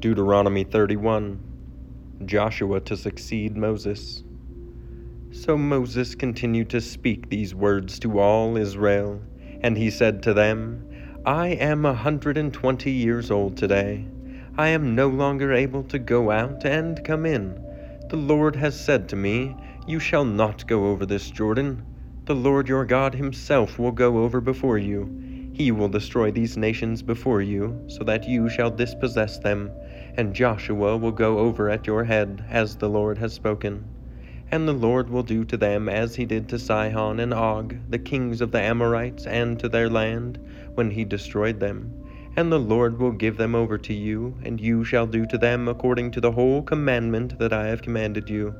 Deuteronomy 31 Joshua to succeed Moses. So Moses continued to speak these words to all Israel, and he said to them, I am a hundred and twenty years old today. I am no longer able to go out and come in. The Lord has said to me, You shall not go over this Jordan. The Lord your God himself will go over before you he will destroy these nations before you, so that you shall dispossess them, and Joshua will go over at your head, as the Lord has spoken. And the Lord will do to them as he did to Sihon and Og, the kings of the Amorites, and to their land, when he destroyed them. And the Lord will give them over to you, and you shall do to them according to the whole commandment that I have commanded you.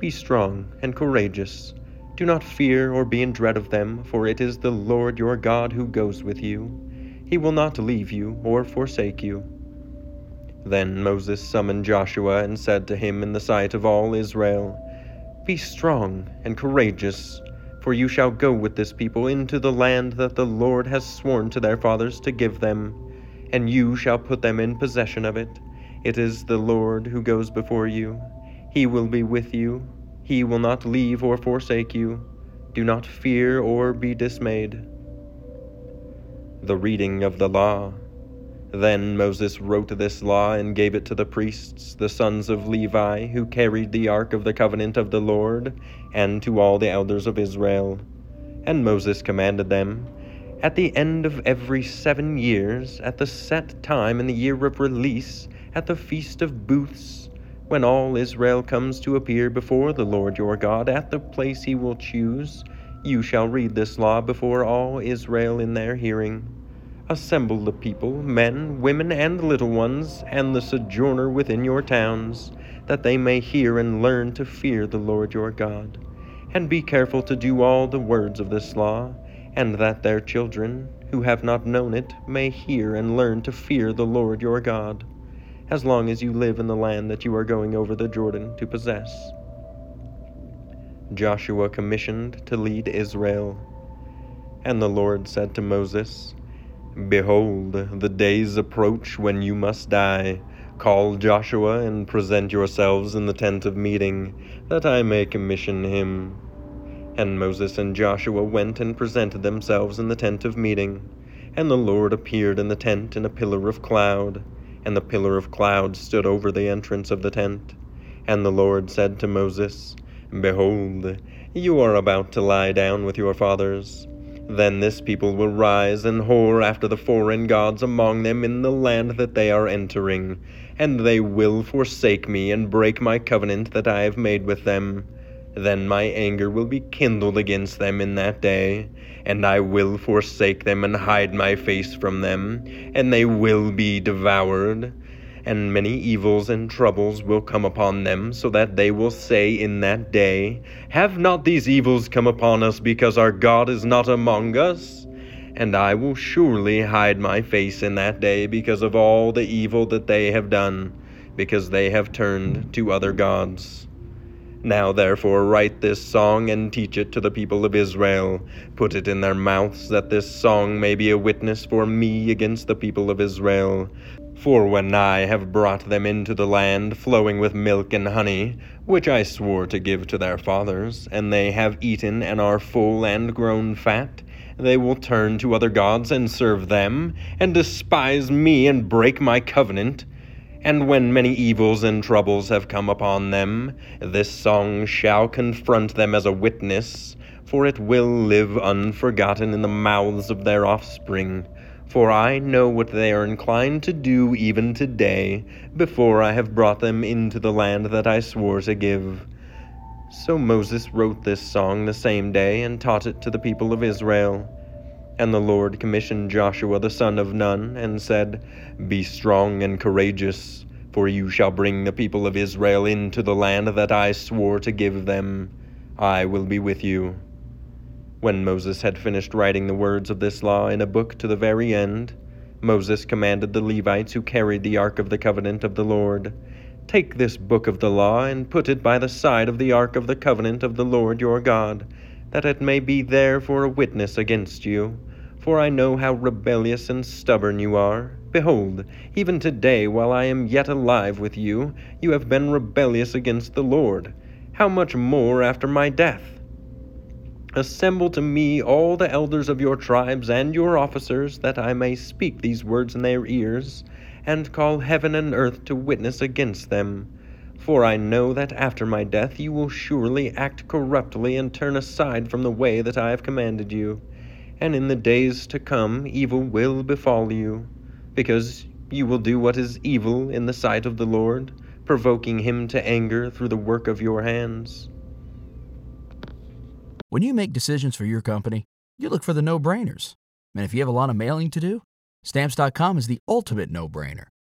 Be strong and courageous. Do not fear or be in dread of them, for it is the Lord your God who goes with you. He will not leave you or forsake you. Then Moses summoned Joshua and said to him in the sight of all Israel, Be strong and courageous, for you shall go with this people into the land that the Lord has sworn to their fathers to give them, and you shall put them in possession of it. It is the Lord who goes before you. He will be with you he will not leave or forsake you. Do not fear or be dismayed. The reading of the law. Then Moses wrote this law and gave it to the priests, the sons of Levi, who carried the ark of the covenant of the Lord, and to all the elders of Israel. And Moses commanded them, At the end of every seven years, at the set time in the year of release, at the feast of booths, when all Israel comes to appear before the Lord your God at the place he will choose, you shall read this law before all Israel in their hearing. Assemble the people, men, women, and little ones, and the sojourner within your towns, that they may hear and learn to fear the Lord your God. And be careful to do all the words of this law, and that their children, who have not known it, may hear and learn to fear the Lord your God as long as you live in the land that you are going over the Jordan to possess. Joshua commissioned to lead Israel. And the Lord said to Moses, Behold, the days approach when you must die. Call Joshua and present yourselves in the tent of meeting, that I may commission him. And Moses and Joshua went and presented themselves in the tent of meeting. And the Lord appeared in the tent in a pillar of cloud and the pillar of cloud stood over the entrance of the tent. And the Lord said to Moses, Behold, you are about to lie down with your fathers. Then this people will rise and whore after the foreign gods among them in the land that they are entering, and they will forsake me and break my covenant that I have made with them. Then my anger will be kindled against them in that day, and I will forsake them and hide my face from them, and they will be devoured. And many evils and troubles will come upon them, so that they will say in that day, Have not these evils come upon us because our God is not among us? And I will surely hide my face in that day because of all the evil that they have done, because they have turned to other gods. Now therefore write this song and teach it to the people of Israel. Put it in their mouths, that this song may be a witness for me against the people of Israel. For when I have brought them into the land flowing with milk and honey, which I swore to give to their fathers, and they have eaten and are full and grown fat, they will turn to other gods and serve them, and despise me and break my covenant. And when many evils and troubles have come upon them, this song shall confront them as a witness, for it will live unforgotten in the mouths of their offspring. For I know what they are inclined to do even today, before I have brought them into the land that I swore to give. So Moses wrote this song the same day and taught it to the people of Israel. And the Lord commissioned Joshua the son of Nun, and said, Be strong and courageous, for you shall bring the people of Israel into the land that I swore to give them. I will be with you. When Moses had finished writing the words of this law in a book to the very end, Moses commanded the Levites who carried the ark of the covenant of the Lord, Take this book of the law and put it by the side of the ark of the covenant of the Lord your God that it may be there for a witness against you. For I know how rebellious and stubborn you are, Behold, even today, while I am yet alive with you, you have been rebellious against the Lord. How much more after my death? Assemble to me all the elders of your tribes and your officers, that I may speak these words in their ears, and call heaven and earth to witness against them. For I know that after my death you will surely act corruptly and turn aside from the way that I have commanded you. And in the days to come evil will befall you because you will do what is evil in the sight of the Lord, provoking him to anger through the work of your hands. When you make decisions for your company, you look for the no brainers. And if you have a lot of mailing to do, stamps.com is the ultimate no brainer.